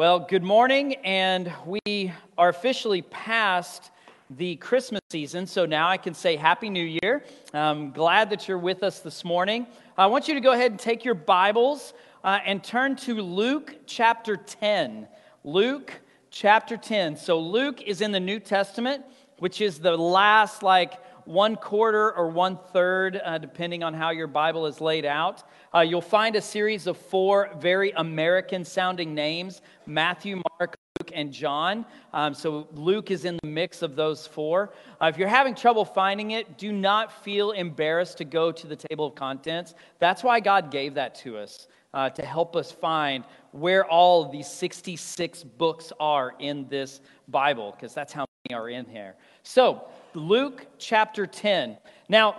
Well, good morning, and we are officially past the Christmas season, so now I can say Happy New Year. I'm glad that you're with us this morning. I want you to go ahead and take your Bibles uh, and turn to Luke chapter 10. Luke chapter 10. So, Luke is in the New Testament, which is the last, like, one quarter or one third, uh, depending on how your Bible is laid out. Uh, you'll find a series of four very American sounding names Matthew, Mark, Luke, and John. Um, so Luke is in the mix of those four. Uh, if you're having trouble finding it, do not feel embarrassed to go to the table of contents. That's why God gave that to us. Uh, to help us find where all these 66 books are in this Bible, because that's how many are in here. So, Luke chapter 10. Now,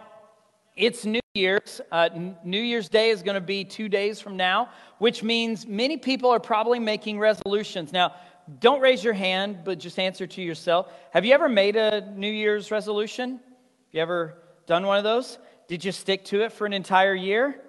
it's New Year's. Uh, New Year's Day is going to be two days from now, which means many people are probably making resolutions. Now, don't raise your hand, but just answer to yourself. Have you ever made a New Year's resolution? Have you ever done one of those? Did you stick to it for an entire year?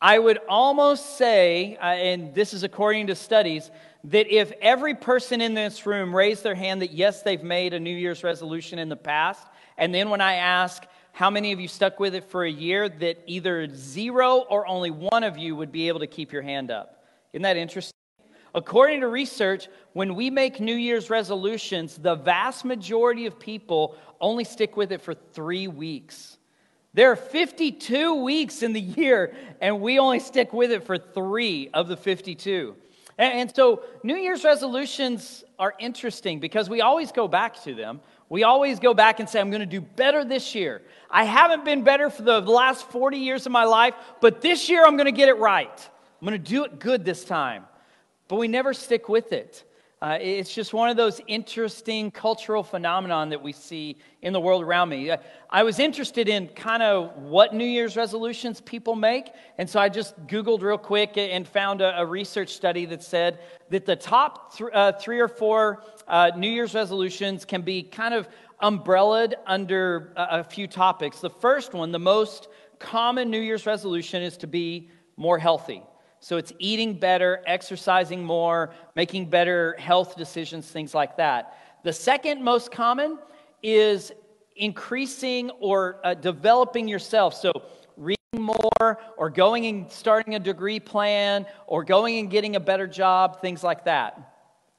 I would almost say, uh, and this is according to studies, that if every person in this room raised their hand that yes, they've made a New Year's resolution in the past, and then when I ask how many of you stuck with it for a year, that either zero or only one of you would be able to keep your hand up. Isn't that interesting? According to research, when we make New Year's resolutions, the vast majority of people only stick with it for three weeks. There are 52 weeks in the year, and we only stick with it for three of the 52. And, so New Year's resolutions are interesting because we always go back to them. We always go back and say, I'm going to do better this year. I haven't been better for the last 40 years of my life, but this year I'm going to get it right. I'm going to do it good this time. But we never stick with it. Uh, it's just one of those interesting cultural phenomenon that we see in the world around me. I was interested in kind of what New Year's resolutions people make, and so I just Googled real quick and found a, a research study that said that the top th- uh, three or four uh, New Year's resolutions can be kind of umbrellaed under a, a few topics. The first one, the most common New Year's resolution, is to be more healthy. So it's eating better, exercising more, making better health decisions, things like that. The second most common is increasing or uh, developing yourself. So reading more, or going and starting a degree plan, or going and getting a better job, things like that.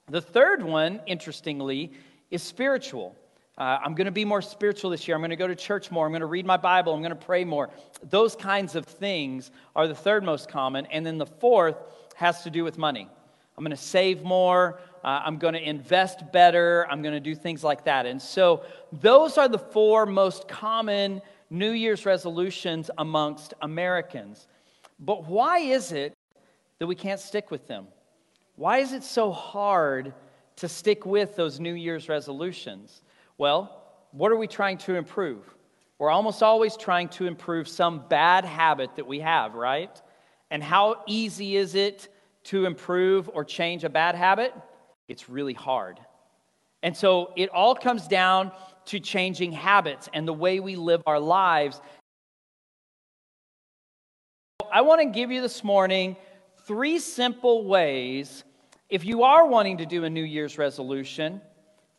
The third one, interestingly, is spiritual. Uh, I'm going to be more spiritual this year. I'm going to go to church more. I'm going to read my Bible. I'm going to pray more. Those kinds of things are the third most common. And then the fourth has to do with money. I'm going to save more. Uh, I'm going to invest better. I'm going to do things like that. And so those are the four most common New Year's resolutions amongst Americans. But why is it that we can't stick with them? Why is it so hard to stick with those New Year's resolutions? Well, what are we trying to improve? We're almost always trying to improve some bad habit that we have, right? And how easy is it to improve or change a bad habit? It's really hard. And so it all comes down to changing habits and the way we live our lives. I want to give you this morning three simple ways if you are wanting to do a New Year's resolution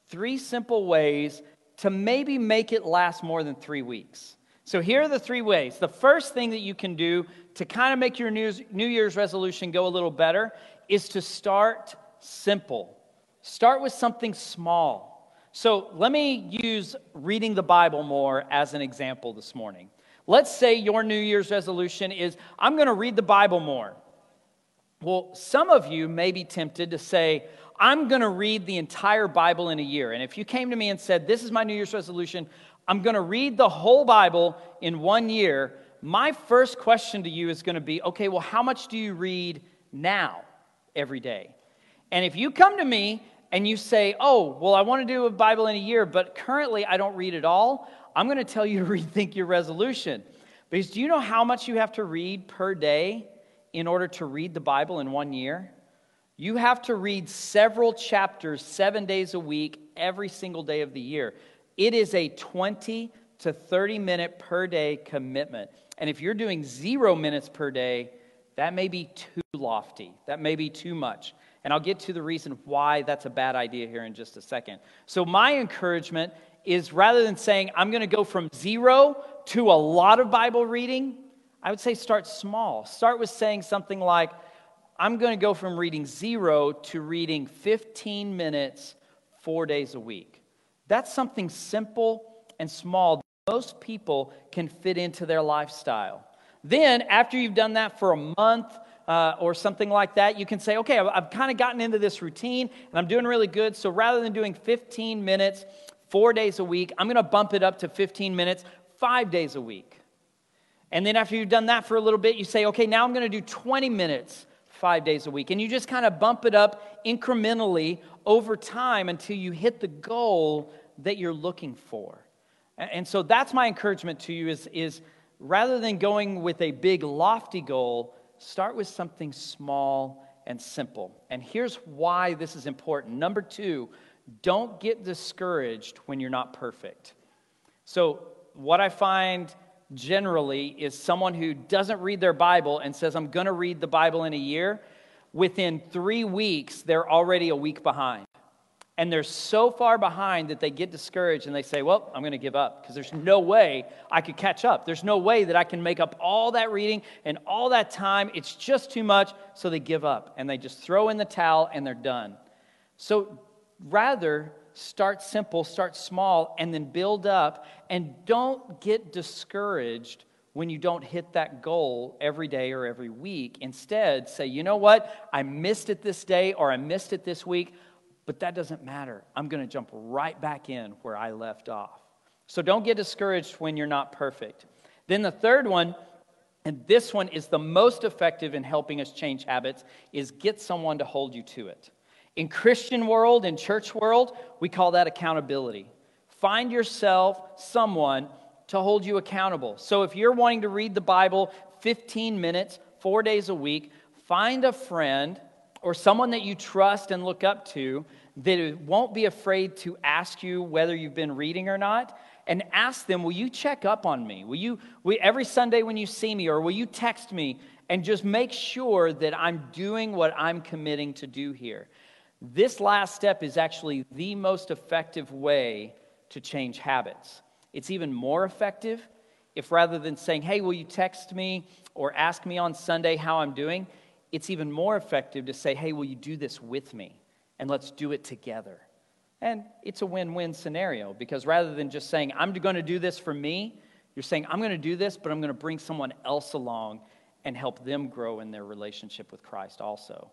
three simple ways to maybe make it last more than three weeks. So here are the three ways. The first thing that you can do to kind of make your New Year's resolution go a little better is to start simple. Start with something small. So let me use reading the Bible more as an example this morning. Let's say your New Year's resolution is I'm going to read the Bible more. Well, some of you may be tempted to say, I'm going to read the entire Bible in a year. And if you came to me and said, This is my New Year's resolution, I'm going to read the whole Bible in one year, my first question to you is going to be, Okay, well, how much do you read now every day? And if you come to me and you say, Oh, well, I want to do a Bible in a year, but currently I don't read at all, I'm going to tell you to rethink your resolution. Because do you know how much you have to read per day in order to read the Bible in one year? You have to read several chapters seven days a week, every single day of the year. It is a 20 to 30 minute per day commitment. And if you're doing zero minutes per day, that may be too lofty. That may be too much. And I'll get to the reason why that's a bad idea here in just a second. So, my encouragement is rather than saying, I'm going to go from zero to a lot of Bible reading, I would say start small. Start with saying something like, I'm going to go from reading zero to reading 15 minutes four days a week. That's something simple and small that most people can fit into their lifestyle. Then, after you've done that for a month uh, or something like that, you can say, okay, I've, I've kind of gotten into this routine and I'm doing really good. So rather than doing 15 minutes four days a week, I'm going to bump it up to 15 minutes five days a week. And then after you've done that for a little bit, you say, okay, now I'm going to do 20 minutes five days a week. And you just kind of bump it up incrementally over time until you hit the goal that you're looking for. And so that's my encouragement to you is, is rather than going with a big lofty goal, start with something small and simple. And here's why this is important. Number two, don't get discouraged when you're not perfect. So, what I find generally is someone who doesn't read their Bible and says, I'm going to read the Bible in a year. Within three weeks, they're already a week behind. And they're so far behind that they get discouraged and they say, Well, I'm going to give up because there's no way I could catch up. There's no way that I can make up all that reading and all that time. It's just too much. So they give up and they just throw in the towel and they're done. So rather, start simple, start small, and then build up. And don't get discouraged when you don't hit that goal every day or every week. Instead, say, you know what? I missed it this day or I missed it this week, but that doesn't matter. I'm going to jump right back in where I left off. So don't get discouraged when you're not perfect. Then the third one, and this one is the most effective in helping us change habits, is get someone to hold you to it. In Christian world, in church world, we call that accountability. Find yourself someone to hold you accountable. So if you're wanting to read the Bible 15 minutes, 4 days a week, find a friend or someone that you trust and look up to that won't be afraid to ask you whether you've been reading or not and ask them will you check up on me will you will, every sunday when you see me or will you text me and just make sure that i'm doing what i'm committing to do here this last step is actually the most effective way to change habits. It's even more effective if rather than saying, Hey, will you text me or ask me on Sunday how I'm doing? It's even more effective to say, Hey, will you do this with me? And let's do it together. And it's a win win scenario because rather than just saying, I'm going to do this for me, you're saying, I'm going to do this, but I'm going to bring someone else along and help them grow in their relationship with Christ also.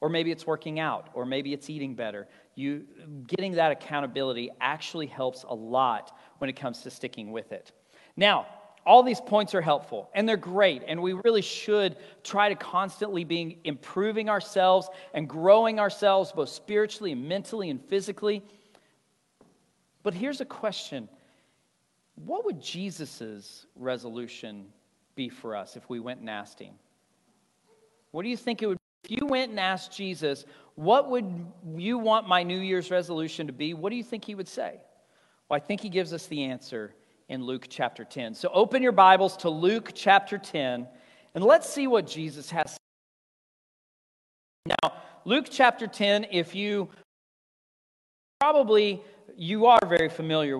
Or maybe it's working out, or maybe it's eating better. You, getting that accountability actually helps a lot when it comes to sticking with it. Now, all these points are helpful and they're great, and we really should try to constantly be improving ourselves and growing ourselves both spiritually and mentally and physically. But here's a question What would Jesus' resolution be for us if we went him? What do you think it would if you went and asked Jesus, what would you want my New Year's resolution to be? What do you think he would say? Well, I think he gives us the answer in Luke chapter 10. So open your Bibles to Luke chapter 10, and let's see what Jesus has. Now, Luke chapter 10, if you probably you are very familiar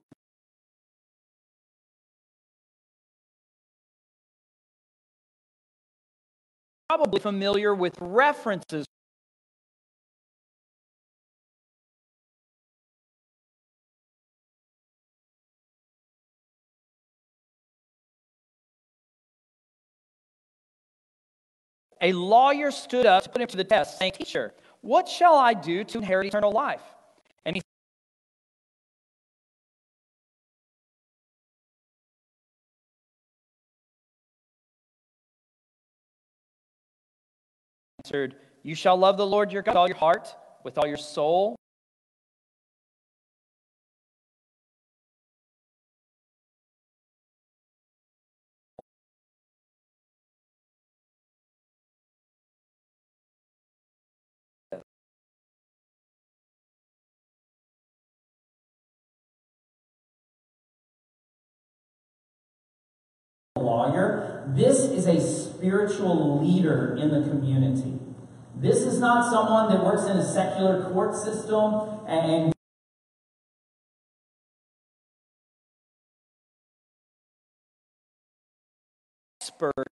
probably familiar with references A lawyer stood up to put him to the test, saying, Teacher, what shall I do to inherit eternal life? Answered, You shall love the Lord your God with all your heart, with all your soul. Spiritual leader in the community. This is not someone that works in a secular court system and expert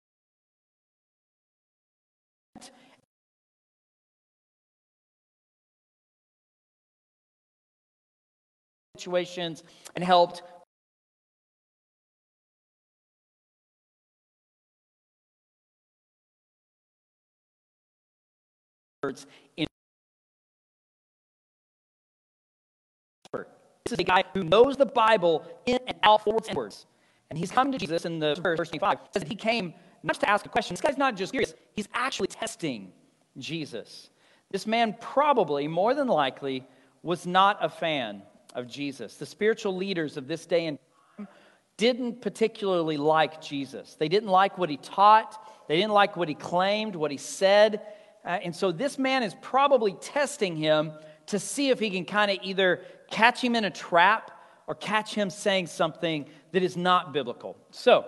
situations and helped in this is a guy who knows the Bible in and out, forwards and backwards. And he's come to Jesus in the verse 25. says that he came not to ask a question. This guy's not just curious, he's actually testing Jesus. This man probably, more than likely, was not a fan of Jesus. The spiritual leaders of this day and time didn't particularly like Jesus. They didn't like what he taught, they didn't like what he claimed, what he said. Uh, and so this man is probably testing him to see if he can kind of either catch him in a trap or catch him saying something that is not biblical. So,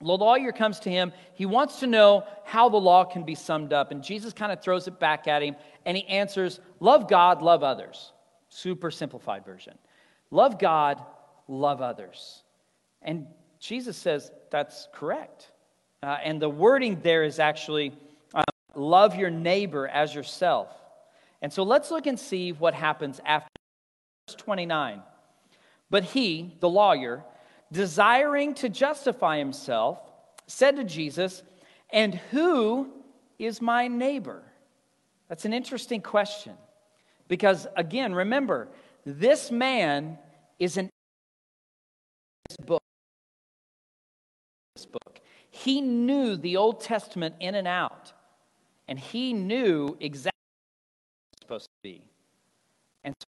the lawyer comes to him. He wants to know how the law can be summed up. And Jesus kind of throws it back at him and he answers, Love God, love others. Super simplified version. Love God, love others. And Jesus says that's correct. Uh, and the wording there is actually love your neighbor as yourself. And so let's look and see what happens after verse 29. But he, the lawyer, desiring to justify himself, said to Jesus, And who is my neighbor? That's an interesting question. Because again, remember, this man is an this book. This book. He knew the Old Testament in and out, and he knew exactly what was supposed to be. And so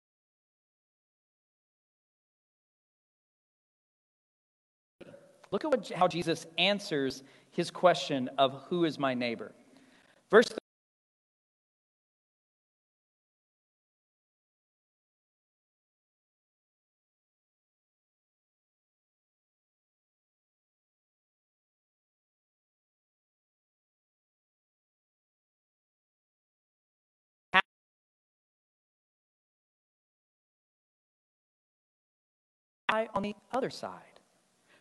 Look at what, how Jesus answers his question of who is my neighbor. Verse on the other side.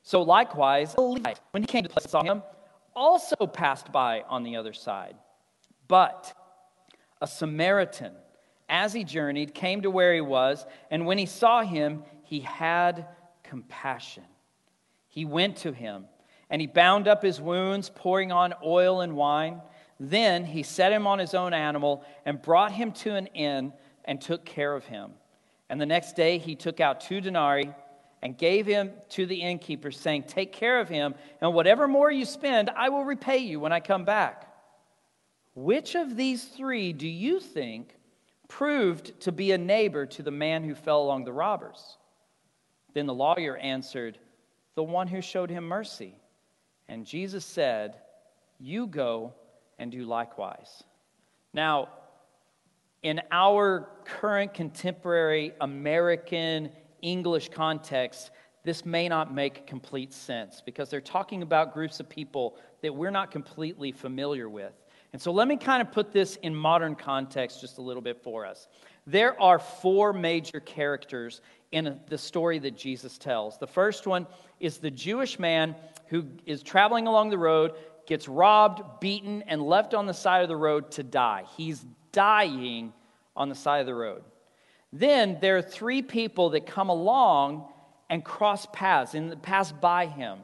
So likewise, Levite, when he came to the place and saw him, also passed by on the other side. But a Samaritan, as he journeyed, came to where he was, and when he saw him, he had compassion. He went to him, and he bound up his wounds, pouring on oil and wine. Then he set him on his own animal and brought him to an inn and took care of him. And the next day he took out two denarii and gave him to the innkeeper, saying, Take care of him, and whatever more you spend, I will repay you when I come back. Which of these three do you think proved to be a neighbor to the man who fell along the robbers? Then the lawyer answered, The one who showed him mercy. And Jesus said, You go and do likewise. Now, in our current contemporary American English context, this may not make complete sense because they're talking about groups of people that we're not completely familiar with. And so let me kind of put this in modern context just a little bit for us. There are four major characters in the story that Jesus tells. The first one is the Jewish man who is traveling along the road, gets robbed, beaten, and left on the side of the road to die. He's dying on the side of the road. Then there are three people that come along and cross paths and pass by him.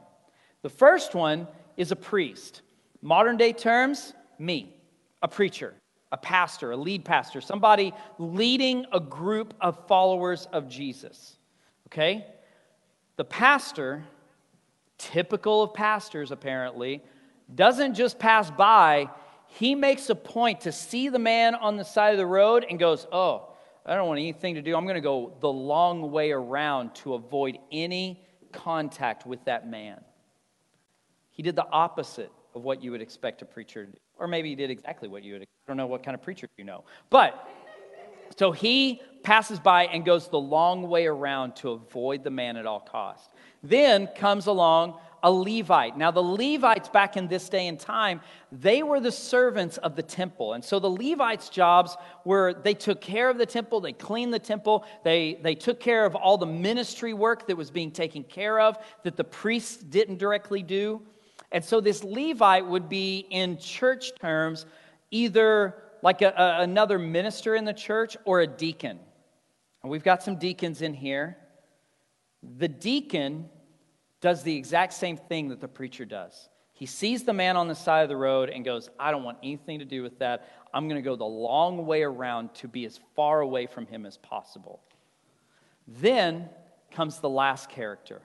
The first one is a priest. Modern day terms, me, a preacher, a pastor, a lead pastor, somebody leading a group of followers of Jesus. Okay? The pastor, typical of pastors apparently, doesn't just pass by, he makes a point to see the man on the side of the road and goes, Oh, I don't want anything to do. I'm going to go the long way around to avoid any contact with that man. He did the opposite of what you would expect a preacher to do. Or maybe he did exactly what you would. I don't know what kind of preacher you know. But so he passes by and goes the long way around to avoid the man at all costs. Then comes along a Levite. Now, the Levites back in this day and time, they were the servants of the temple. And so the Levites' jobs were they took care of the temple, they cleaned the temple, they, they took care of all the ministry work that was being taken care of that the priests didn't directly do. And so this Levite would be, in church terms, either like a, a, another minister in the church or a deacon. And we've got some deacons in here. The deacon does the exact same thing that the preacher does. He sees the man on the side of the road and goes, I don't want anything to do with that. I'm going to go the long way around to be as far away from him as possible. Then comes the last character,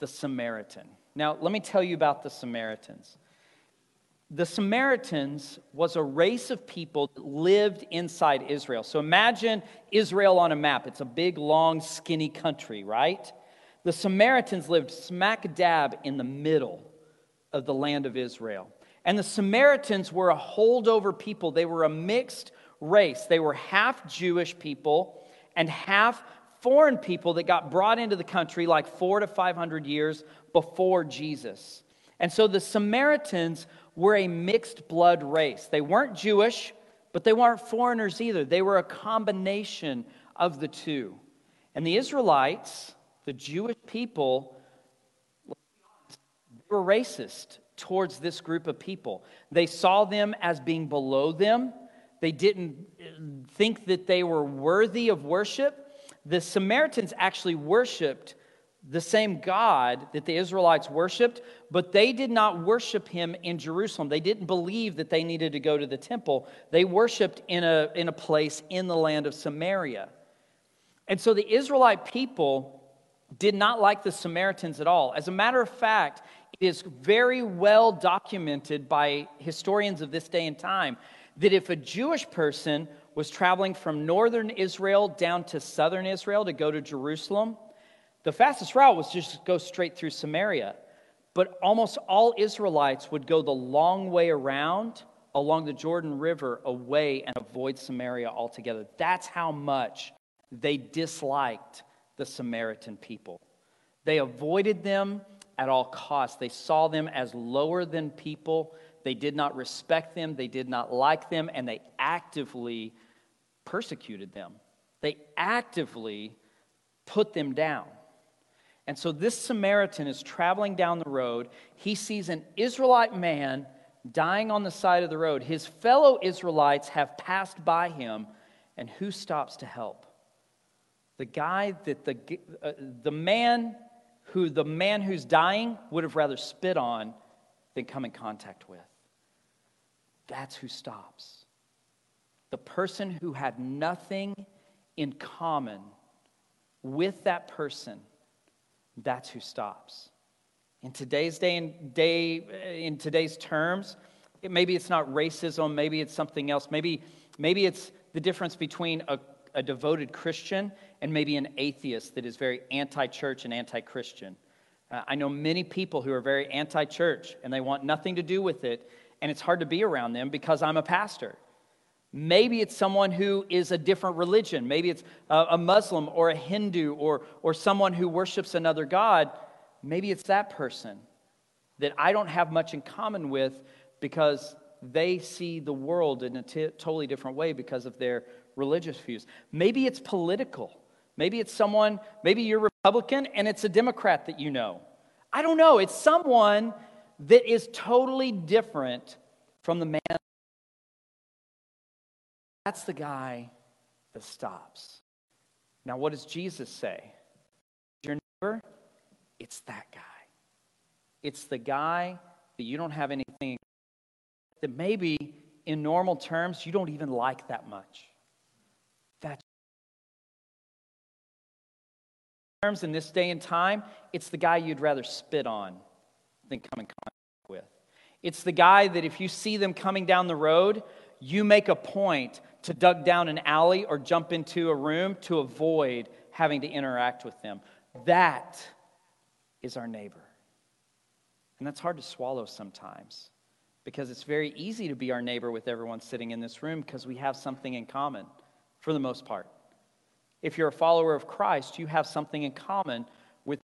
the Samaritan. Now, let me tell you about the Samaritans. The Samaritans was a race of people that lived inside Israel. So imagine Israel on a map. It's a big, long, skinny country, right? The Samaritans lived smack dab in the middle of the land of Israel. And the Samaritans were a holdover people. They were a mixed race. They were half Jewish people and half foreign people that got brought into the country like four to 500 years before Jesus. And so the Samaritans were a mixed blood race. They weren't Jewish, but they weren't foreigners either. They were a combination of the two. And the Israelites, the Jewish people were racist towards this group of people. They saw them as being below them. They didn't uh, think that they were worthy of worship. The Samaritans actually worshiped the same God that the Israelites worshiped, but they did not worship him in Jerusalem. They didn't believe that they needed to go to the temple. They worshiped in a, in a place in the land of Samaria. And so the Israelite people did not like the Samaritans at all. As a matter of fact, it is very well documented by historians of this day and time that if a Jewish person was traveling from northern Israel down to southern Israel to go to Jerusalem, the fastest route was just go straight through Samaria. But almost all Israelites would go the long way around along the Jordan River away and avoid Samaria altogether. That's how much they disliked the Samaritan people. They avoided them at all costs. They saw them as lower than people. They did not respect them, they did not like them, and they actively persecuted them. They actively put them down. And so this Samaritan is traveling down the road. He sees an Israelite man dying on the side of the road. His fellow Israelites have passed by him, and who stops to help? The guy that the, uh, the man who the man who's dying would have rather spit on than come in contact with. That's who stops. The person who had nothing in common with that person, that's who stops. In today's day and day, uh, in today's terms, it, maybe it's not racism, maybe it's something else. Maybe, maybe it's the difference between a a devoted Christian and maybe an atheist that is very anti church and anti Christian. Uh, I know many people who are very anti church and they want nothing to do with it, and it's hard to be around them because I'm a pastor. Maybe it's someone who is a different religion. Maybe it's a, a Muslim or a Hindu or, or someone who worships another God. Maybe it's that person that I don't have much in common with because they see the world in a t- totally different way because of their religious views. Maybe it's political. Maybe it's someone, maybe you're Republican and it's a Democrat that you know. I don't know. It's someone that is totally different from the man. That's the guy that stops. Now, what does Jesus say? Your neighbor? It's that guy. It's the guy that you don't have anything that maybe in normal terms you don't even like that much. Terms in this day and time, it's the guy you'd rather spit on than come in contact with. It's the guy that if you see them coming down the road, you make a point to duck down an alley or jump into a room to avoid having to interact with them. That is our neighbor. And that's hard to swallow sometimes because it's very easy to be our neighbor with everyone sitting in this room because we have something in common for the most part if you're a follower of Christ, you have something in common with.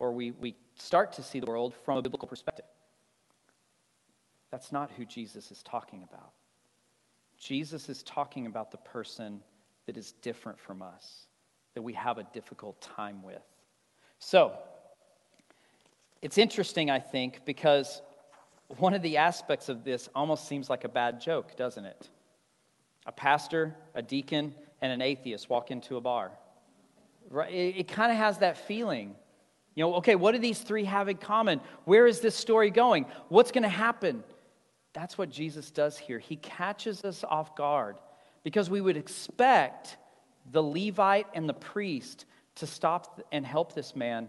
Or we, we start to see the world from a biblical perspective. That's not who Jesus is talking about. Jesus is talking about the person that is different from us, that we have a difficult time with. So, it's interesting, I think, because one of the aspects of this almost seems like a bad joke, doesn't it? A pastor, a deacon, and an atheist walk into a bar. Right? It, it kind of has that feeling. You know, okay, what do these three have in common? Where is this story going? What's going to happen? That's what Jesus does here. He catches us off guard because we would expect the Levite and the priest to stop and help this man,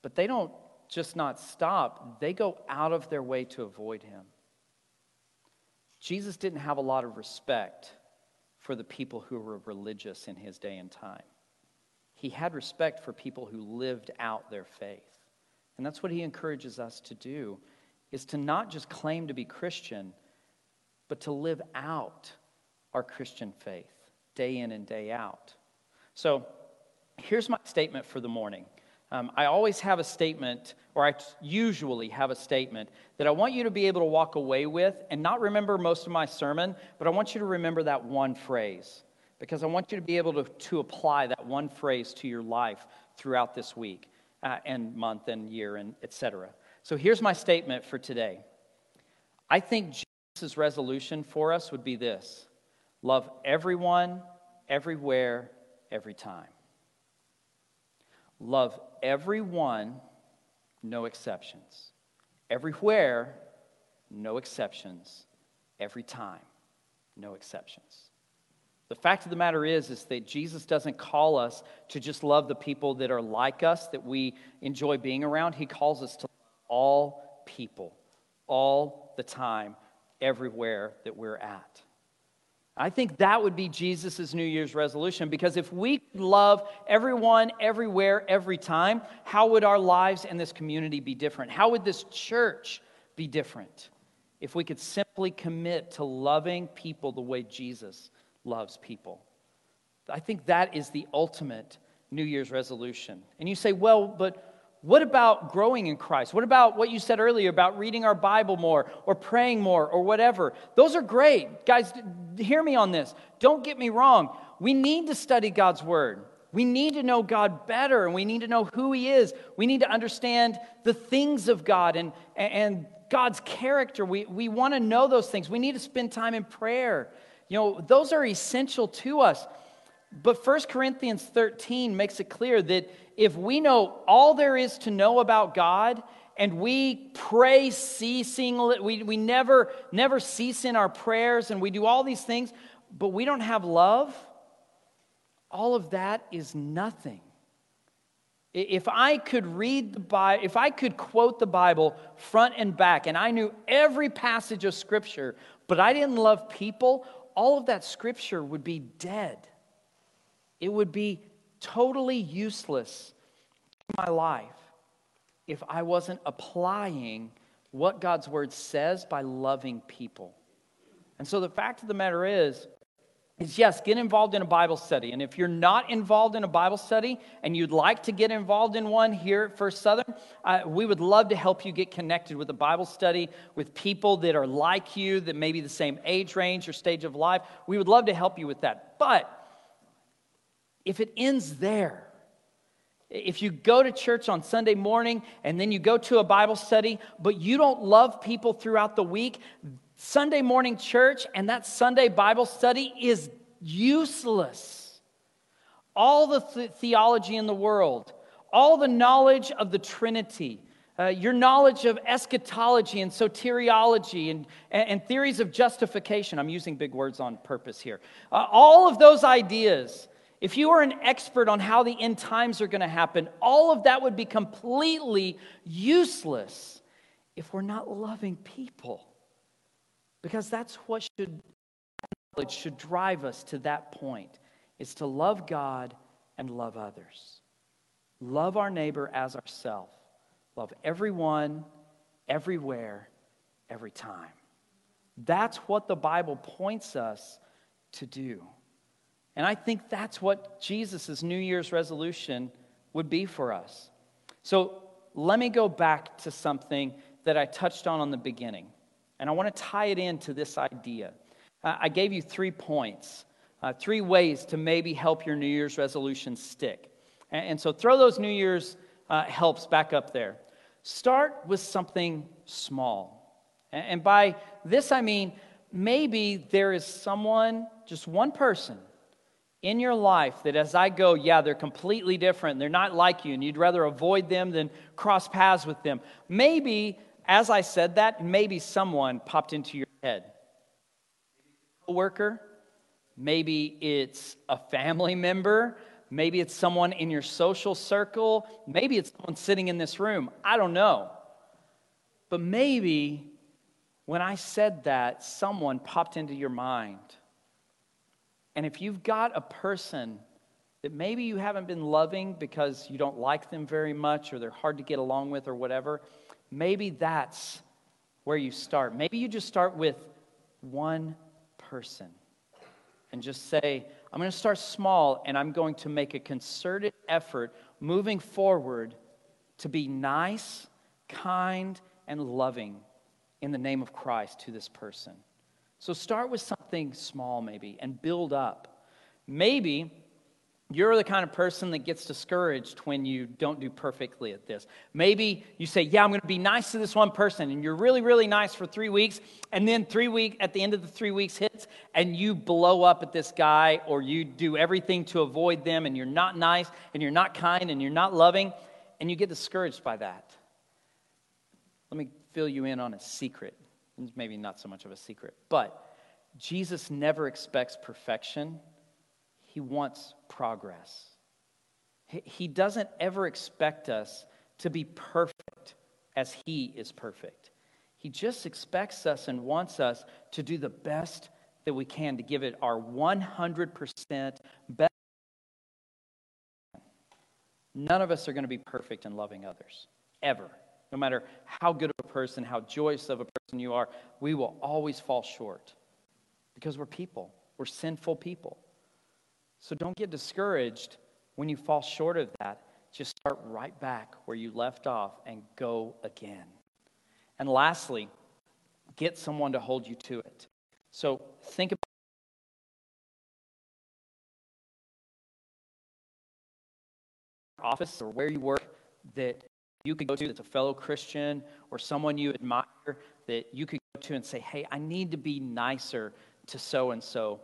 but they don't just not stop, they go out of their way to avoid him. Jesus didn't have a lot of respect for the people who were religious in his day and time. He had respect for people who lived out their faith. And that's what he encourages us to do is to not just claim to be Christian, but to live out our Christian faith day in and day out. So here's my statement for the morning. Um, I always have a statement, or I usually have a statement, that I want you to be able to walk away with and not remember most of my sermon, but I want you to remember that one phrase because I want you to be able to, to apply that one phrase to your life throughout this week uh, and month and year and etc. So here's my statement for today. I think Jesus' resolution for us would be this love everyone, everywhere, every time. Love everyone, no exceptions. Everywhere, no exceptions. Every time, no exceptions. The fact of the matter is, is that Jesus doesn't call us to just love the people that are like us, that we enjoy being around. He calls us to all people, all the time, everywhere that we're at. I think that would be Jesus' New Year's resolution because if we love everyone, everywhere, every time, how would our lives and this community be different? How would this church be different if we could simply commit to loving people the way Jesus loves people? I think that is the ultimate New Year's resolution. And you say, well, but what about growing in Christ? What about what you said earlier about reading our Bible more or praying more or whatever? Those are great. Guys, hear me on this. Don't get me wrong. We need to study God's Word. We need to know God better and we need to know who He is. We need to understand the things of God and, and God's character. We, we want to know those things. We need to spend time in prayer. You know, those are essential to us. But 1 Corinthians 13 makes it clear that if we know all there is to know about God and we pray ceasing, we, we never, never cease in our prayers and we do all these things, but we don't have love, all of that is nothing. If I could read the Bible, if I could quote the Bible front and back, and I knew every passage of Scripture, but I didn't love people, all of that Scripture would be dead. It would be totally useless to my life if I wasn't applying what God's word says by loving people. And so the fact of the matter is, is yes, get involved in a Bible study. And if you're not involved in a Bible study and you'd like to get involved in one here at First Southern, uh, we would love to help you get connected with a Bible study with people that are like you, that may be the same age range or stage of life. We would love to help you with that. But if it ends there, if you go to church on Sunday morning and then you go to a Bible study, but you don't love people throughout the week, Sunday morning church and that Sunday Bible study is useless. All the th- theology in the world, all the knowledge of the Trinity, uh, your knowledge of eschatology and soteriology and, and, and, theories of justification. I'm using big words on purpose here. Uh, all of those ideas if you are an expert on how the end times are going to happen, all of that would be completely useless if we're not loving people. Because that's what should knowledge should drive us to that point is to love God and love others. Love our neighbor as ourselves. Love everyone, everywhere, every time. That's what the Bible points us to do. And I think that's what Jesus' New Year's resolution would be for us. So let me go back to something that I touched on on the beginning. And I want to tie it into this idea. I gave you three points, uh, three ways to maybe help your New Year's resolution stick. And, and so throw those New Year's uh, helps back up there. Start with something small. And, and by this, I mean maybe there is someone, just one person, in your life that as I go, yeah, they're completely different, they're not like you, and you'd rather avoid them than cross paths with them. Maybe, as I said that, maybe someone popped into your head. A worker, maybe it's a family member, maybe it's someone in your social circle, maybe it's someone sitting in this room. I don't know. But maybe when I said that, someone popped into your mind and if you've got a person that maybe you haven't been loving because you don't like them very much or they're hard to get along with or whatever, maybe that's where you start. Maybe you just start with one person and just say, I'm going to start small and I'm going to make a concerted effort moving forward to be nice, kind, and loving in the name of Christ to this person. So start with something small, maybe, and build up. Maybe you're the kind of person that gets discouraged when you don't do perfectly at this. Maybe you say, Yeah, I'm going to be nice to this one person, and you're really, really nice for three weeks, and then three week at the end of the three weeks hits, and you blow up at this guy, or you do everything to avoid them, and you're not nice, and you're not kind, and you're not loving, and you get discouraged by that. Let me fill you in on a secret maybe not so much of a secret, but Jesus never expects perfection, He wants progress. He doesn't ever expect us to be perfect as He is perfect. He just expects us and wants us to do the best that we can to give it our 100% best. None of us are going to be perfect in loving others, ever. No matter how good of a person, how joyous of a person you are, we will always fall short because we're people. We're sinful people. So don't get discouraged when you fall short of that. Just start right back where you left off and go again. And lastly, get someone to hold you to it. So think about office or where you work that you could go to that's a fellow Christian or someone you admire that you could go to and say, hey, I need to be nicer to so and so.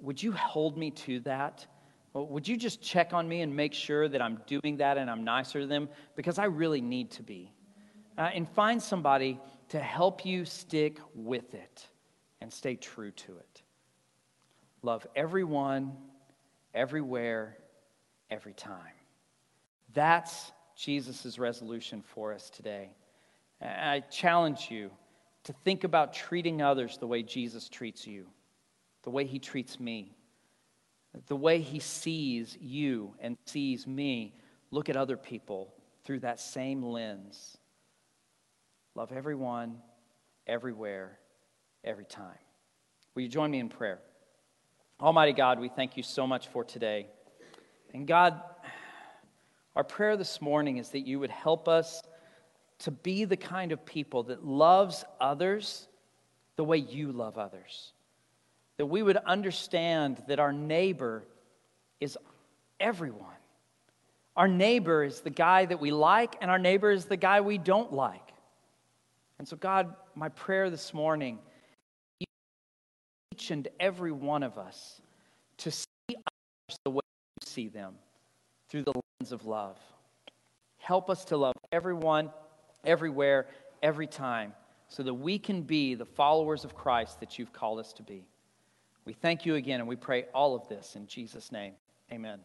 Would you hold me to that? Would you just check on me and make sure that I'm doing that and I'm nicer to them? Because I really need to be. Uh, and find somebody to help you stick with it and stay true to it. Love everyone, everywhere, every time. That's Jesus' resolution for us today. I challenge you to think about treating others the way Jesus treats you, the way he treats me, the way he sees you and sees me. Look at other people through that same lens. Love everyone, everywhere, every time. Will you join me in prayer? Almighty God, we thank you so much for today. And God, our prayer this morning is that you would help us to be the kind of people that loves others the way you love others. That we would understand that our neighbor is everyone. Our neighbor is the guy that we like, and our neighbor is the guy we don't like. And so, God, my prayer this morning, each and every one of us to see others the way you see them through the lens of love. Help us to love everyone, everywhere, every time, so that we can be the followers of Christ that you've called us to be. We thank you again and we pray all of this in Jesus' name. Amen.